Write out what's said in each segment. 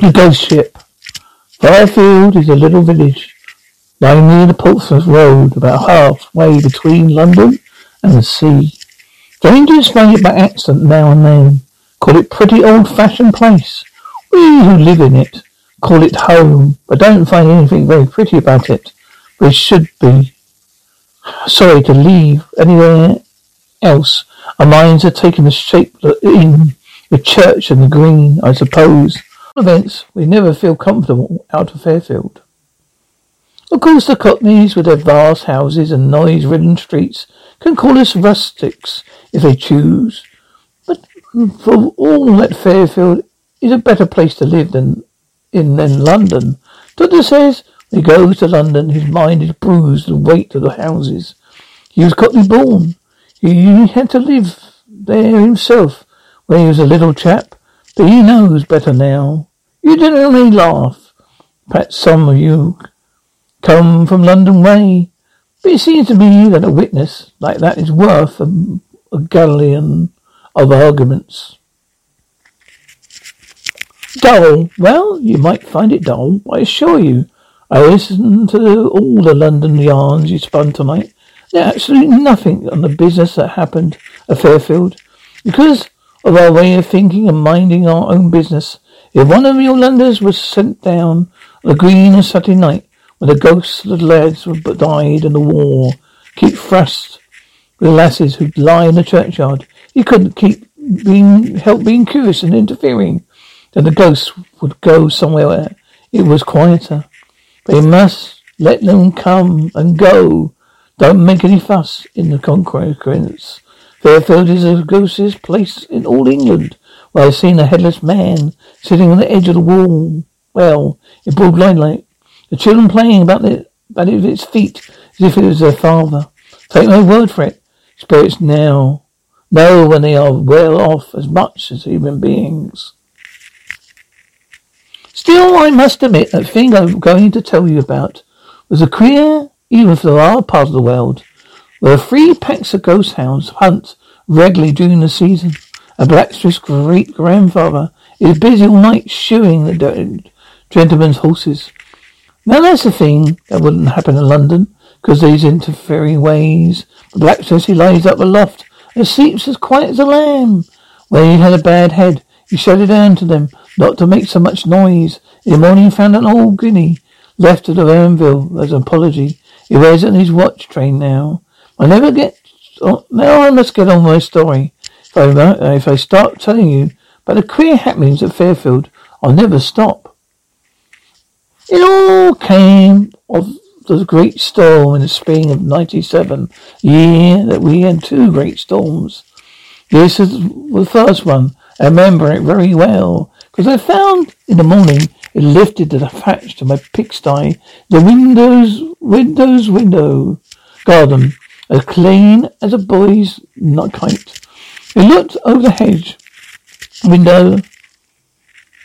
The ghost ship. Fairfield is a little village lying near the Portsmouth Road, about halfway between London and the sea. Strangers find it by accident now and then. Call it pretty old-fashioned place. We who live in it call it home, but don't find anything very pretty about it. We should be sorry to leave anywhere else. Our minds are taking the shape in the church and the green, I suppose. Events, we never feel comfortable out of Fairfield. Of course, the Cockneys, with their vast houses and noise-ridden streets, can call us rustics if they choose. But for all that Fairfield is a better place to live than in than London. Doctor says he goes to London, his mind is bruised with the weight of the houses. He was Cockney born. He had to live there himself when he was a little chap, but he knows better now. You generally laugh. Perhaps some of you come from London way. But it seems to me that a witness like that is worth a, a galleon of arguments. Dull? Well, you might find it dull, I assure you. I listened to all the London yarns you spun tonight. There's absolutely nothing on the business that happened at Fairfield. Because of our way of thinking and minding our own business. If one of your Londoners was sent down on the green on Saturday night, when the ghosts of the lads who died in the war keep thrust with the lasses who lie in the churchyard. He couldn't keep being help being curious and interfering. Then the ghosts would go somewhere where it was quieter. You must let them come and go. Don't make any fuss in the consequence. Fairfield is the ghostliest place in all England. Well, I've seen a headless man sitting on the edge of the wall. Well, in broad daylight, the children playing about, the, about its feet as if it was their father. Take my word for it. Spirits now know when they are well off as much as human beings. Still, I must admit that thing I'm going to tell you about was a queer, even for our part of the world, where three packs of ghost hounds hunt regularly during the season. A Blacksmith's great grandfather is busy all night shoeing the gentlemen's horses. Now that's a thing that wouldn't happen in London, because these interfering ways. But Black says he lies up aloft and sleeps as quiet as a lamb. When he had a bad head, he shut it down to them, not to make so much noise. In the morning he found an old guinea left at the Anvil as an apology. He wears it on his watch train now. I never get, oh, now I must get on my story. If I, if I start telling you about the queer happenings at Fairfield, I'll never stop. It all came of the great storm in the spring of 97, year that we had two great storms. This is the first one. I remember it very well, because I found in the morning it lifted the thatch to my pigsty, the windows, windows, window, garden, as clean as a boy's kite. It looked over the hedge, window,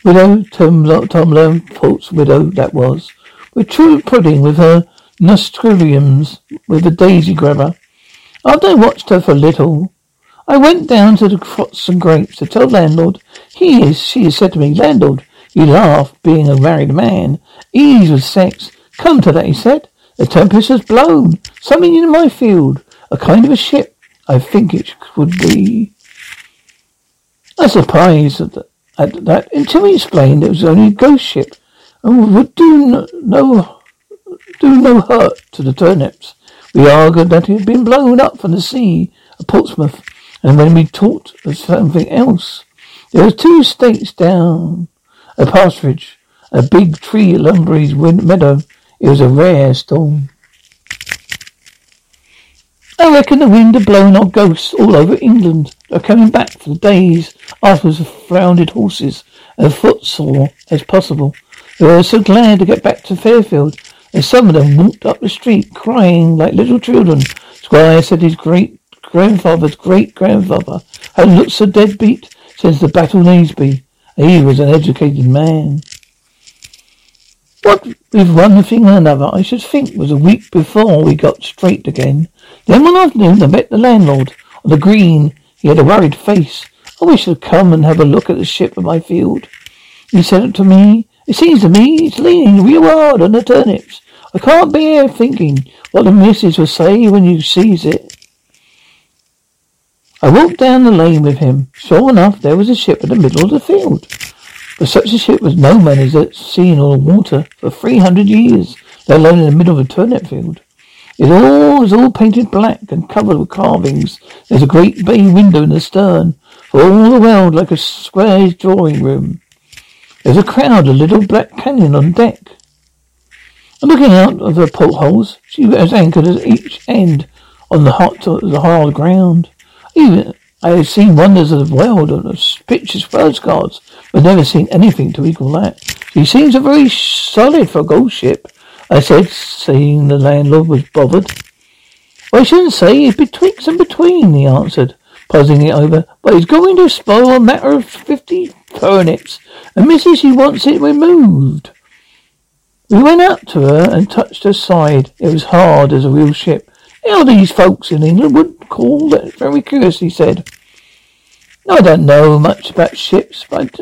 Widow Tom, Tom Longport's widow that was, with true pudding with her nasturtiums with the daisy grabber. After I watched her for a little, I went down to the Fox and Grapes to tell landlord. He is, she has said to me, landlord, he laughed, being a married man. Ease with sex. Come to that, he said. The tempest has blown. Something in my field. A kind of a ship. I think it would be. I was surprised that at that until he explained it was only a ghost ship and would do no, no do no hurt to the turnips. We argued that it had been blown up from the sea at Portsmouth, and when we talked of something else, there were two stakes down a pasturage, a big tree at Lumberry's meadow. It was a rare storm. I reckon the wind had blown our ghosts all over England. They're coming back for the days afterwards with floundered horses and footsore as possible. They were so glad to get back to Fairfield, and some of them walked up the street crying like little children. Squire said his great grandfather's great grandfather had looked so deadbeat since the Battle of Naseby. He was an educated man. What with one thing and another, I should think was a week before we got straight again. Then one afternoon I met the landlord on the green. He had a worried face. I wish he'd come and have a look at the ship in my field. He said it to me. It seems to me it's leaning real hard on the turnips. I can't bear thinking what the missus will say when you sees it. I walked down the lane with him. Sure enough, there was a ship in the middle of the field. But such a ship was no man has seen on the water for three hundred years, let alone in the middle of a turnip field. It all was all painted black and covered with carvings. There's a great bay window in the stern, for all the world like a square drawing room. There's a crowd, a little black canyon on deck. And looking out of the portholes, she was anchored at each end on the hot, the hard ground. Even I had seen wonders of the world the pictures, postcards, but never seen anything to equal that. She seems a very solid for a ghost ship. I said, seeing the landlord was bothered. Well, I shouldn't say it's betwixt and between, he answered, puzzling it over. But he's going to spoil a matter of fifty turnips, and Mrs. she wants it removed. We went up to her and touched her side. It was hard as a real ship. How these folks in England would call that very curious, he said. I don't know much about ships, but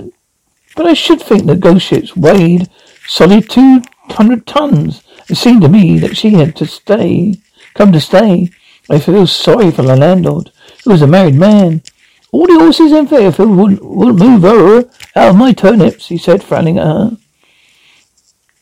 but I should think that ghost ships weighed solid hundred tons. It seemed to me that she had to stay, come to stay. I feel sorry for the landlord, who was a married man. All the horses in Fairfield wouldn't, wouldn't move her out of my turnips, he said, frowning at her.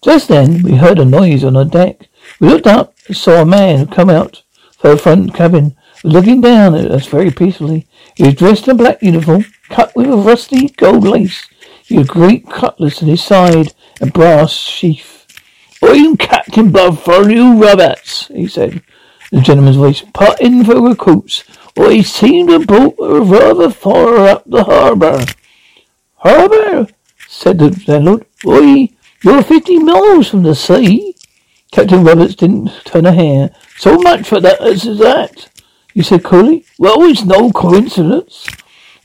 Just then, we heard a noise on the deck. We looked up and saw a man come out from the front cabin, looking down at us very peacefully. He was dressed in a black uniform, cut with a rusty gold lace. He had a great cutlass at his side and brass sheath. I'm Captain Bartholomew Roberts, he said. The gentleman's voice, put in for recruits. I seem to boat rather far up the harbour. Harbour? said the landlord. Why, you're fifty miles from the sea. Captain Roberts didn't turn a hair. So much for that as that. You said coolly. Well, it's no coincidence.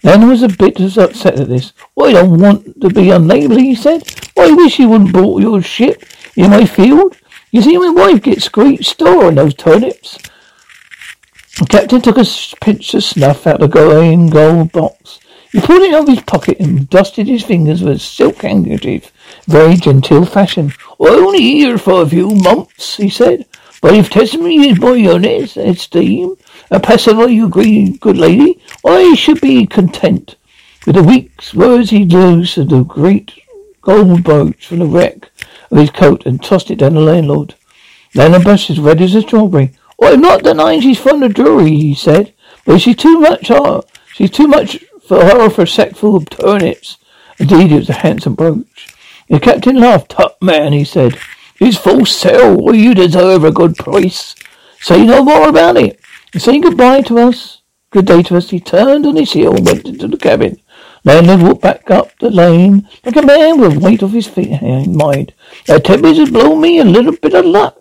Nan was a bit upset at this. I don't want to be unneighbourly, he said. I wish you wouldn't bought your ship in my field? You see, my wife gets great store on those turnips. The captain took a pinch of snuff out of the green gold box. He pulled it out of his pocket and dusted his fingers with a silk handkerchief. Very genteel fashion. I only here for a few months, he said. But if testimony is my honest esteem, a pacify you agree, good lady, I should be content. With a week's words he loosed the great gold brooch from the wreck of his coat and tossed it down the landlord. Then Landlord brushed as red as a strawberry. I'm not denying she's fond of jewelry, he said, but she's too much uh, she's too much for her for a sack full of turnips. Indeed, it was a handsome brooch. The captain laughed. Tut, man, he said. It's full sale. Well, you deserve a good price. Say no more about it. And saying goodbye to us, good day to us, he turned on his heel and went into the cabin. Landlord walked back up the lane like a man with weight off his feet in mind. That tempest has blown me a little bit of luck.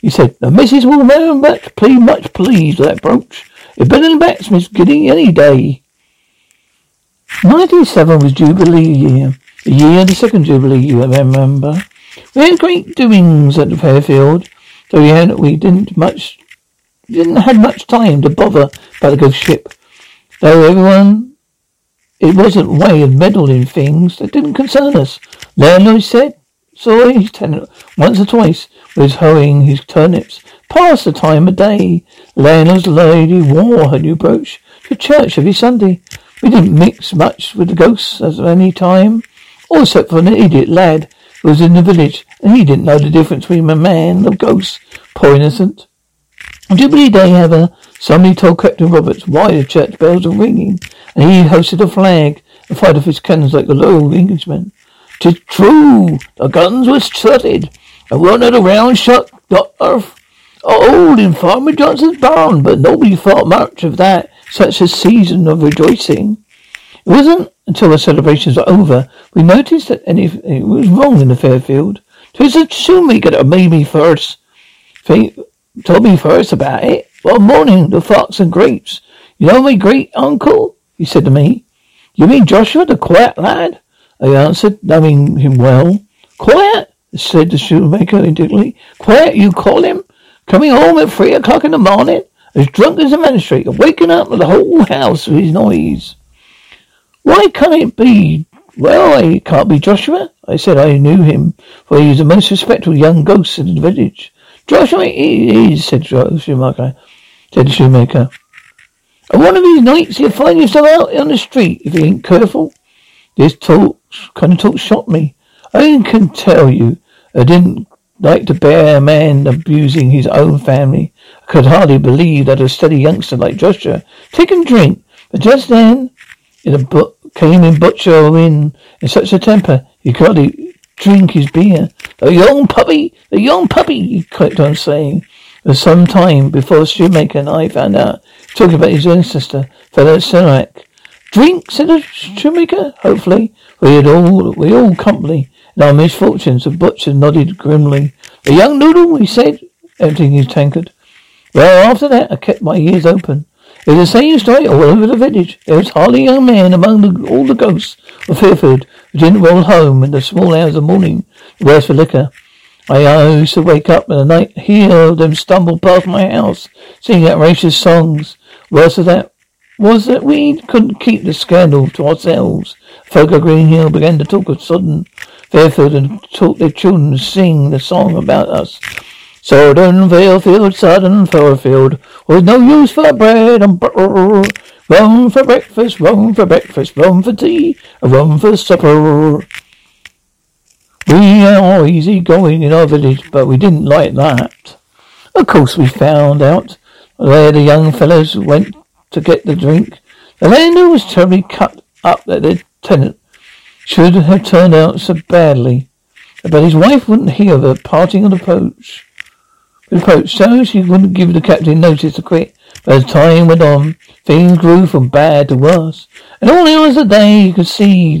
He said, the missus will very much, please, much pleased with that brooch. It's better than Blacksmith's getting any day. 97 was Jubilee year. The year of the second Jubilee, you remember. We had great doings at the Fairfield, though we had, we didn't much, didn't have much time to bother about the ghost ship. Though everyone it wasn't way of meddling things that didn't concern us. Landlord said, saw his tenant once or twice was hoeing his turnips. Past the time of day. Landlord's lady wore her new brooch to church every Sunday. We didn't mix much with the ghosts at any time, all except for an idiot lad who was in the village, and he didn't know the difference between a man and a ghost. Poor innocent. On Jubilee Day, however, somebody told Captain Roberts why the church bells were ringing, and he hoisted a flag and fired off his cannons like a loyal Englishman. Tis true, the guns were strutted, and one of the round shot got off old in Farmer Johnson's barn, but nobody thought much of that, such a season of rejoicing. It wasn't until the celebrations were over we noticed that anything was wrong in the Fairfield. Twas a shoemaker that made me first. told me first about it. One morning, the fox and grapes. You know my great uncle? He said to me. You mean Joshua, the quiet lad? I answered, knowing him well. Quiet? said the shoemaker indignantly. Quiet, you call him? Coming home at three o'clock in the morning, as drunk as a magistrate, waking up the whole house with his noise. Why can't it be Well, it can't be Joshua. I said I knew him, for he is the most respectable young ghost in the village. Joshua he is, said Shoemaker. Said the Shoemaker. And one of these nights you'll find yourself out on the street if you ain't careful. This talk, kind of talk shocked me. I can tell you, I didn't like to bear a man abusing his own family. I could hardly believe that a steady youngster like Joshua taken drink. But just then, in a book came in Butcher in in such a temper he could hardly drink his beer. The young puppy, the young puppy, he kept on saying. For some time before the Shoemaker and I found out, talking about his ancestor, fellow Serac. Drink, said the Shoemaker, hopefully. We had all, we all company in our misfortunes. The butcher nodded grimly. The young noodle, he said, emptying his tankard. Well, after that, I kept my ears open. It was the same story all over the village. There was hardly a young man among the, all the ghosts of Fairfield who didn't roll home in the small hours of the morning, the worse for liquor. I uh, used to wake up in the night, hear them stumble past my house, singing outrageous songs. Worse of that was that we couldn't keep the scandal to ourselves. Folk of Green Hill began to talk of sudden Fairfield and taught their children to sing the song about us. Southern Fairfield, Southern Fairfield, was no use for bread and butter. Rum for breakfast, rum for breakfast, rum for tea, rum for supper. We are easy going in our village, but we didn't like that. Of course, we found out where the young fellows went to get the drink. The landlord was terribly cut up that the tenant should have turned out so badly. But his wife wouldn't hear of her parting on the poach reproach, so she wouldn't give the captain notice to quit. But as time went on, things grew from bad to worse. And all hours of the day you could see.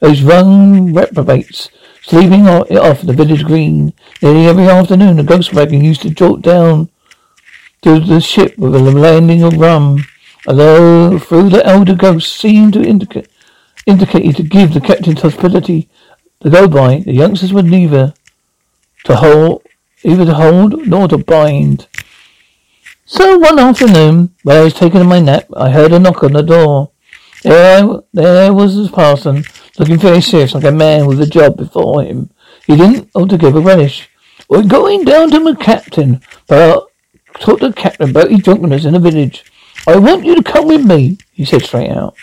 Those young reprobates sleeping off the village green. Nearly every afternoon, the ghost wagon used to jolt down to the ship with a landing of rum. Although through the elder ghost seemed to indicate indicated to give the captain's hospitality to go by, the youngsters were neither to hold either to hold nor to bind. So one afternoon, when I was taking my nap, I heard a knock on the door. There, there was the parson, looking very serious, like a man with a job before him. He didn't altogether relish. We're going down to my captain, but talk to the captain about his drunkenness in the village. I want you to come with me, he said straight out.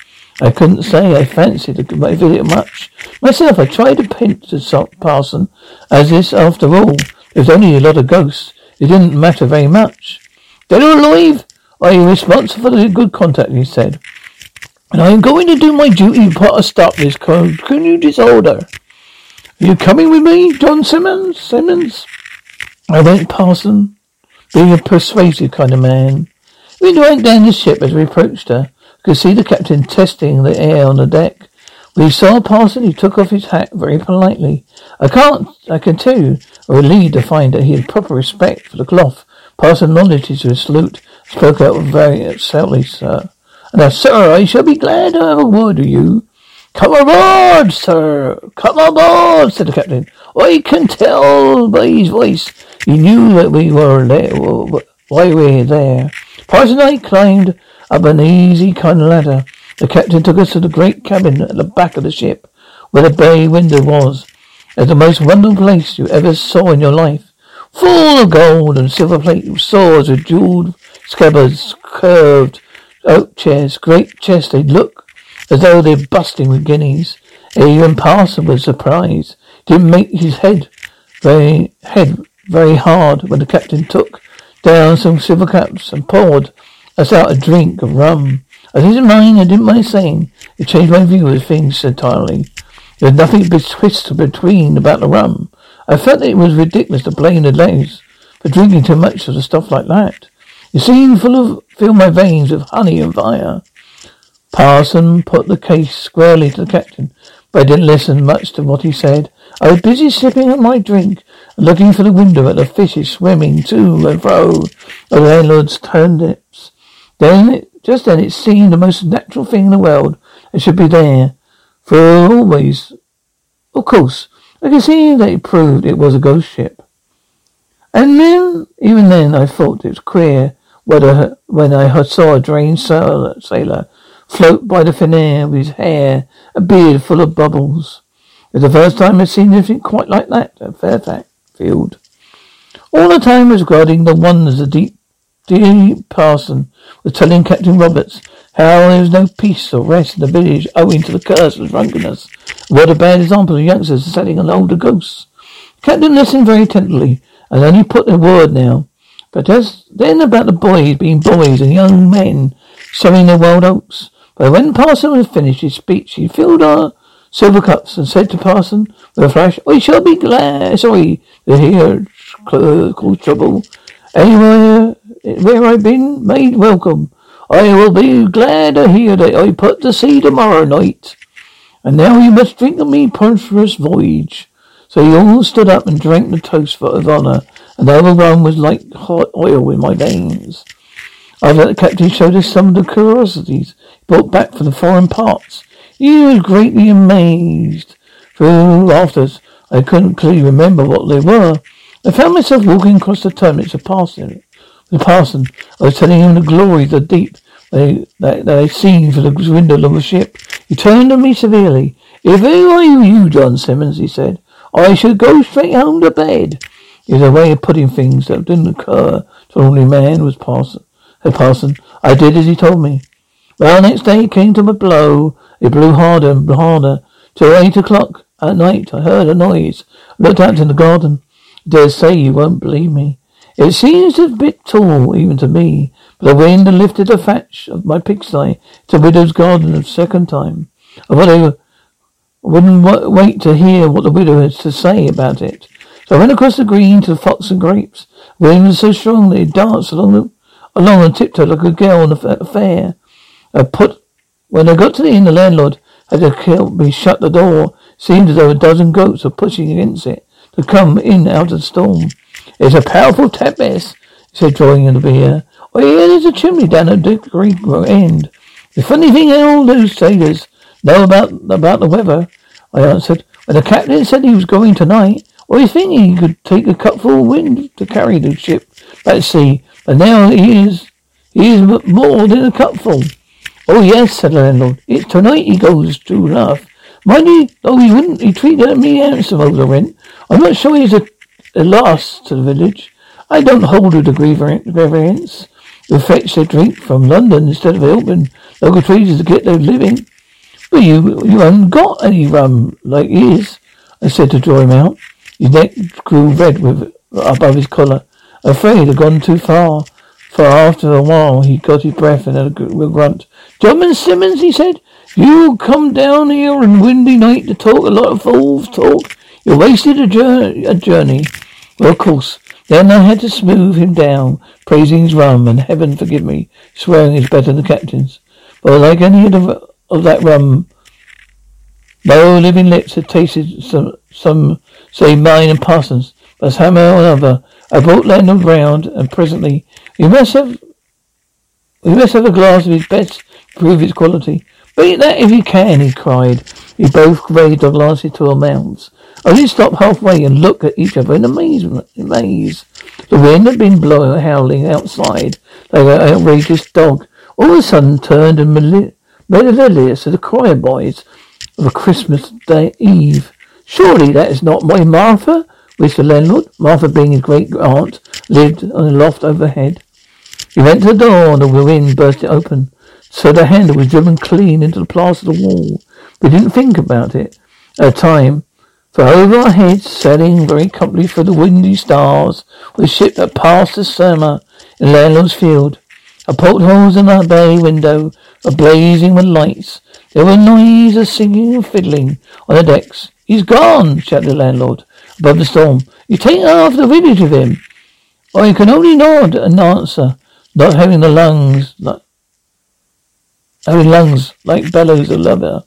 I couldn't say I fancied my visit much. Myself, I tried to pinch the parson, as this, after all, there was only a lot of ghosts. It didn't matter very much. Dead or alive? I am responsible for the good contact, he said. And I am going to do my duty to stop to this continued disorder. Are you coming with me, John Simmons? Simmons? I went, Parson, being a persuasive kind of man. We went down the ship as we approached her. could see the captain testing the air on the deck. We saw Parson, he took off his hat very politely. I can't, I can tell you, relieved to find that he had proper respect for the cloth Parson nodded his salute, spoke out very uh, stoutly, sir. Now, sir, oh, I shall be glad to have a word with you. Come aboard, sir. Come aboard, said the captain. I can tell by his voice he knew that we were there, why we were there. Parson I climbed up an easy kind of ladder. The captain took us to the great cabin at the back of the ship, where the bay window was. It's the most wonderful place you ever saw in your life full of gold and silver plate swords with jeweled scabbards, curved oak chairs, great chests. They look as though they're busting with guineas. Even Parson was surprised. Didn't make his head very head very hard when the captain took down some silver cups and poured us out a drink of rum. I didn't mind, I didn't mind saying. It changed my view of things entirely. There was nothing twist between about the rum. I felt that it was ridiculous to blame the ladies for drinking too much of the stuff like that. It seemed full of fill my veins with honey and fire. Parson put the case squarely to the captain. but I didn't listen much to what he said. I was busy sipping at my drink and looking for the window at the fishes swimming to and fro the landlord's turnips. Then, it, just then, it seemed the most natural thing in the world. It should be there for always. Of course, I could see that it proved it was a ghost ship. And then, even then, I thought it was queer when I saw a drained sailor, float by the fin air with his hair a beard full of bubbles. It was the first time I'd seen anything quite like that at Fairfield. All the time I was regarding the wonders of deep, deep parson was telling Captain Roberts how there was no peace or rest in the village owing to the curse of drunkenness. What a bad example of youngsters setting on older ghosts. Captain listened very attentively and only put a word now. But just then about the boys being boys and young men sowing their wild oats. But when Parson had finished his speech, he filled our silver cups and said to Parson with a flash, I shall be glad, sorry to hear cause trouble. Anywhere where I've been made welcome. I will be glad to hear that I put to sea tomorrow night. And now you must drink of me prosperous voyage. So he all stood up and drank the toast for of honour, and the other rum was like hot oil in my veins. After the captain showed us some of the curiosities he brought back from the foreign parts. He was greatly amazed. Through afters, I couldn't clearly remember what they were. I found myself walking across the turnips of parson. The parson, I was telling him the glories of the deep they, that, that I'd seen through the window of the ship. He turned on me severely. If I were you, John Simmons, he said, I should go straight home to bed. Was a way of putting things that didn't occur uh, to an ordinary man was parson. Said uh, Parson, I did as he told me. Well, next day it came to a blow. It blew harder and harder. Till eight o'clock at night I heard a noise. I looked out in the garden. I dare say you won't believe me. It seems a bit tall, even to me, but the wind had lifted the thatch of my pigsty to widow's garden a second time. I wouldn't wait to hear what the widow has to say about it. I went across the green to the fox and grapes. Wind was so strong that danced along the, along on tiptoe like a girl on a fair. I put, when I got to the inn, the landlord had to kill me shut the door. Seemed as though a dozen goats were pushing against it to come in out of the storm. It's a powerful tempest, he said, drawing in the beer. Oh yeah, there's a chimney down at the green end. The funny thing all those sailors know about about the weather? I answered. When the captain said he was going tonight, well, you think he could take a cupful of wind to carry the ship back to sea, but now he is he is more than a cupful. Oh yes, said the landlord. Tonight he goes, to laugh. Mind you, though he wouldn't, he treated me handsome over the rent. I'm not sure he's a, a loss to the village. I don't hold with the grievance. They fetch their drink from London instead of helping local traders to get their living. But you, you haven't got any rum like his, I said to draw him out. His neck grew red with above his collar. Afraid I'd gone too far. For after a while he got his breath and had a grunt. John Simmons, he said, you come down here on windy night to talk a lot of fools talk. You wasted a journey, a journey. Well, of course. Then I had to smooth him down, praising his rum, and heaven forgive me, swearing it's better than the captain's. But like any of, of that rum, no living lips had tasted some, some say mine and Parsons, but somehow or another, I brought Landon round, and presently, we must have, we must have a glass of his best, to prove its quality. Beat that if you can, he cried. We both raised our glasses to our mouths. I did stop halfway and look at each other in amazement. Amaze. The wind had been blowing, howling outside like an outrageous dog. All of a sudden turned and melodious to the choir boys of a Christmas Day Eve. Surely that is not my Martha, whispered the landlord. Martha, being his great aunt, lived on a loft overhead. He went to the door and the wind burst it open. So the handle was driven clean into the plaster of the wall. We didn't think about it at the time. For over our heads, sailing very comfortably through the windy stars, was a ship that passed the summer in Landlord's Field. A portholes in our bay window were blazing with lights. There were noises of singing and fiddling on the decks. He's gone, shouted the landlord above the storm. You've taken half the village with him. I can only nod and answer, not having the lungs, not having lungs like bellows of leather.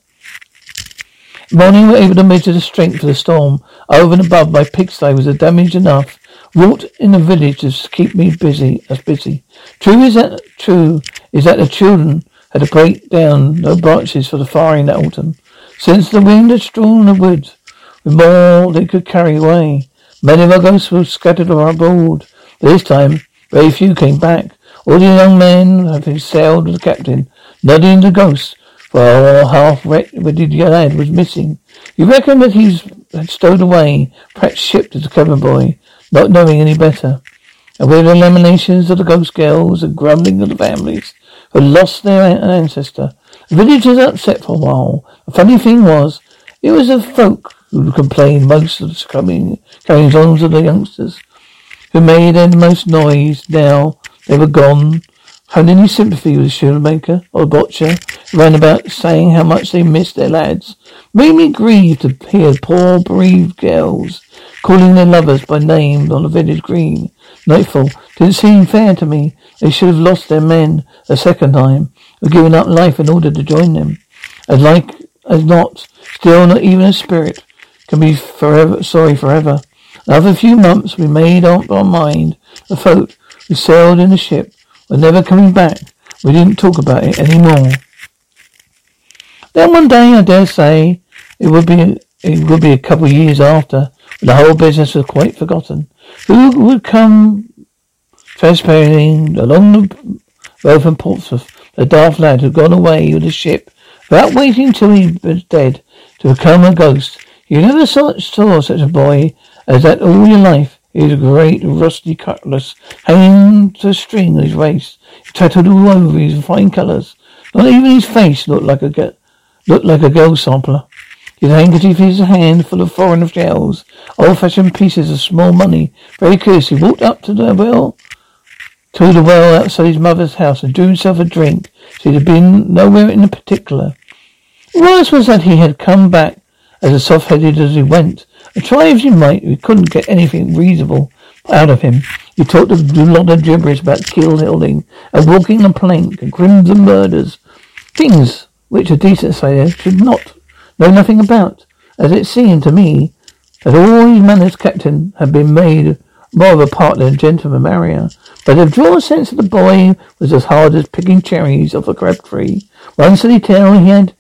Morning were able to measure the strength of the storm. Over and above my pigsty was a damage enough wrought in the village to keep me busy as busy. True is that true is that the children had to break down no branches for the firing that autumn. Since the wind had strewn the woods with more they could carry away. Many of our ghosts were scattered abroad. This time, very few came back. All the young men having sailed with the captain, nodding the ghosts, for our half-witted lad was missing. You reckon that he's had stowed away, perhaps shipped as a cabin boy, not knowing any better. And with the lamentations of the ghost girls and grumbling of the families who lost their ancestor, the village was upset for a while. The funny thing was, it was the folk who complained most of the coming goings on of the youngsters, who made the most noise. Now they were gone. Had any sympathy with the shoemaker or butcher, ran about saying how much they missed their lads. Made me grieve to hear poor bereaved girls calling their lovers by name on the village green. Nightfall didn't seem fair to me. They should have lost their men a second time, or given up life in order to join them. As like as not, still not even a spirit can be forever sorry forever. After a few months we made up our mind. The folk who sailed in the ship were never coming back. We didn't talk about it any more. Then one day, I dare say, it would be it would be a couple of years after, the whole business was quite forgotten. Who would come trespassing along the road from Portsmouth? The daft lad who'd gone away with the ship without waiting till he was dead to become a ghost. You never saw, saw such a boy as that all your life. He was a great rusty cutlass hanging to a string his waist, tattered all over his fine colours. Not even his face looked like a looked like a gold sampler. His handkerchief in his hand full of foreign shells, old-fashioned pieces of small money. Very curious, he walked up to the well, to the well outside his mother's house and drew himself a drink. So he had been nowhere in particular. The worst was that he had come back as soft-headed as he went. And try as he might, we couldn't get anything reasonable out of him. He talked a lot of gibberish about keel hilding and walking the plank and crimson murders. Things which a decent sailor should not know nothing about, as it seemed to me that all his manners captain had been made more of a partner than a gentleman marrier. But the drawn sense of the boy was as hard as picking cherries off a crab tree. Did he tell he had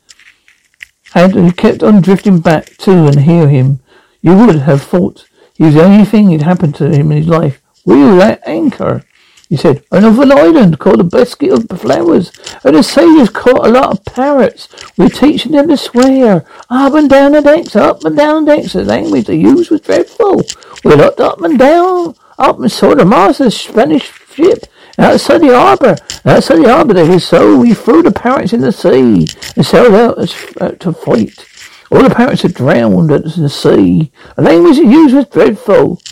had he kept on drifting back to and hear him, you would have thought he was the only thing that happened to him in his life. We were at anchor. He said, an island called the Basket of Flowers, and the sailors caught a lot of parrots. We're teaching them to swear. Up and down the decks, up and down the decks. The language they used was dreadful. We looked up and down, up and saw the master's Spanish ship outside the harbour. Outside the harbour they so we threw the parrots in the sea and sailed out, out uh, to fight. All the parrots are drowned in the sea. The language they used was dreadful.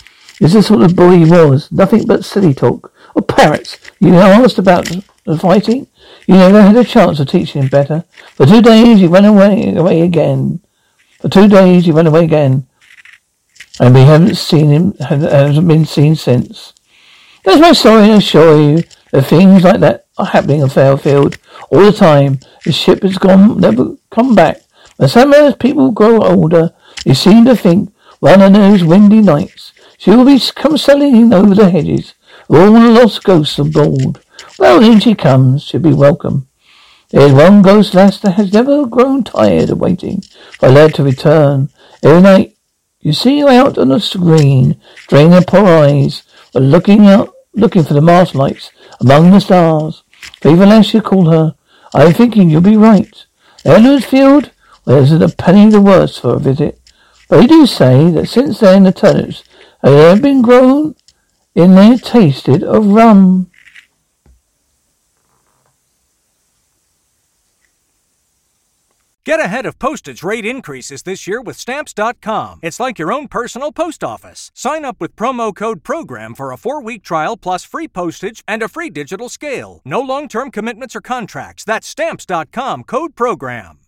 This is the sort of boy was. Nothing but silly talk. Oh, parrots! You know, asked about the fighting? You never had a chance of teaching him better. For two days he went away away again. For two days he went away again. And we haven't seen him hasn't been seen since. That's my story, to assure you that things like that are happening in Fairfield all the time. The ship has gone never come back. And some as people grow older, they seem to think one of those windy nights she will be come sailing over the hedges all the lost ghosts aboard. Well, in she comes. She'll be welcome. There's one ghost lass that has never grown tired of waiting for a lad to return. Every night you see her out on the screen, draining her poor eyes, but looking out, looking for the mast lights among the stars. Lass, you call her. I'm thinking you'll be right. Ellersfield, well, isn't a penny the worse for a visit. But they do say that since then the turnips have been grown in there tasted of rum. Get ahead of postage rate increases this year with Stamps.com. It's like your own personal post office. Sign up with promo code PROGRAM for a four week trial plus free postage and a free digital scale. No long term commitments or contracts. That's Stamps.com code PROGRAM.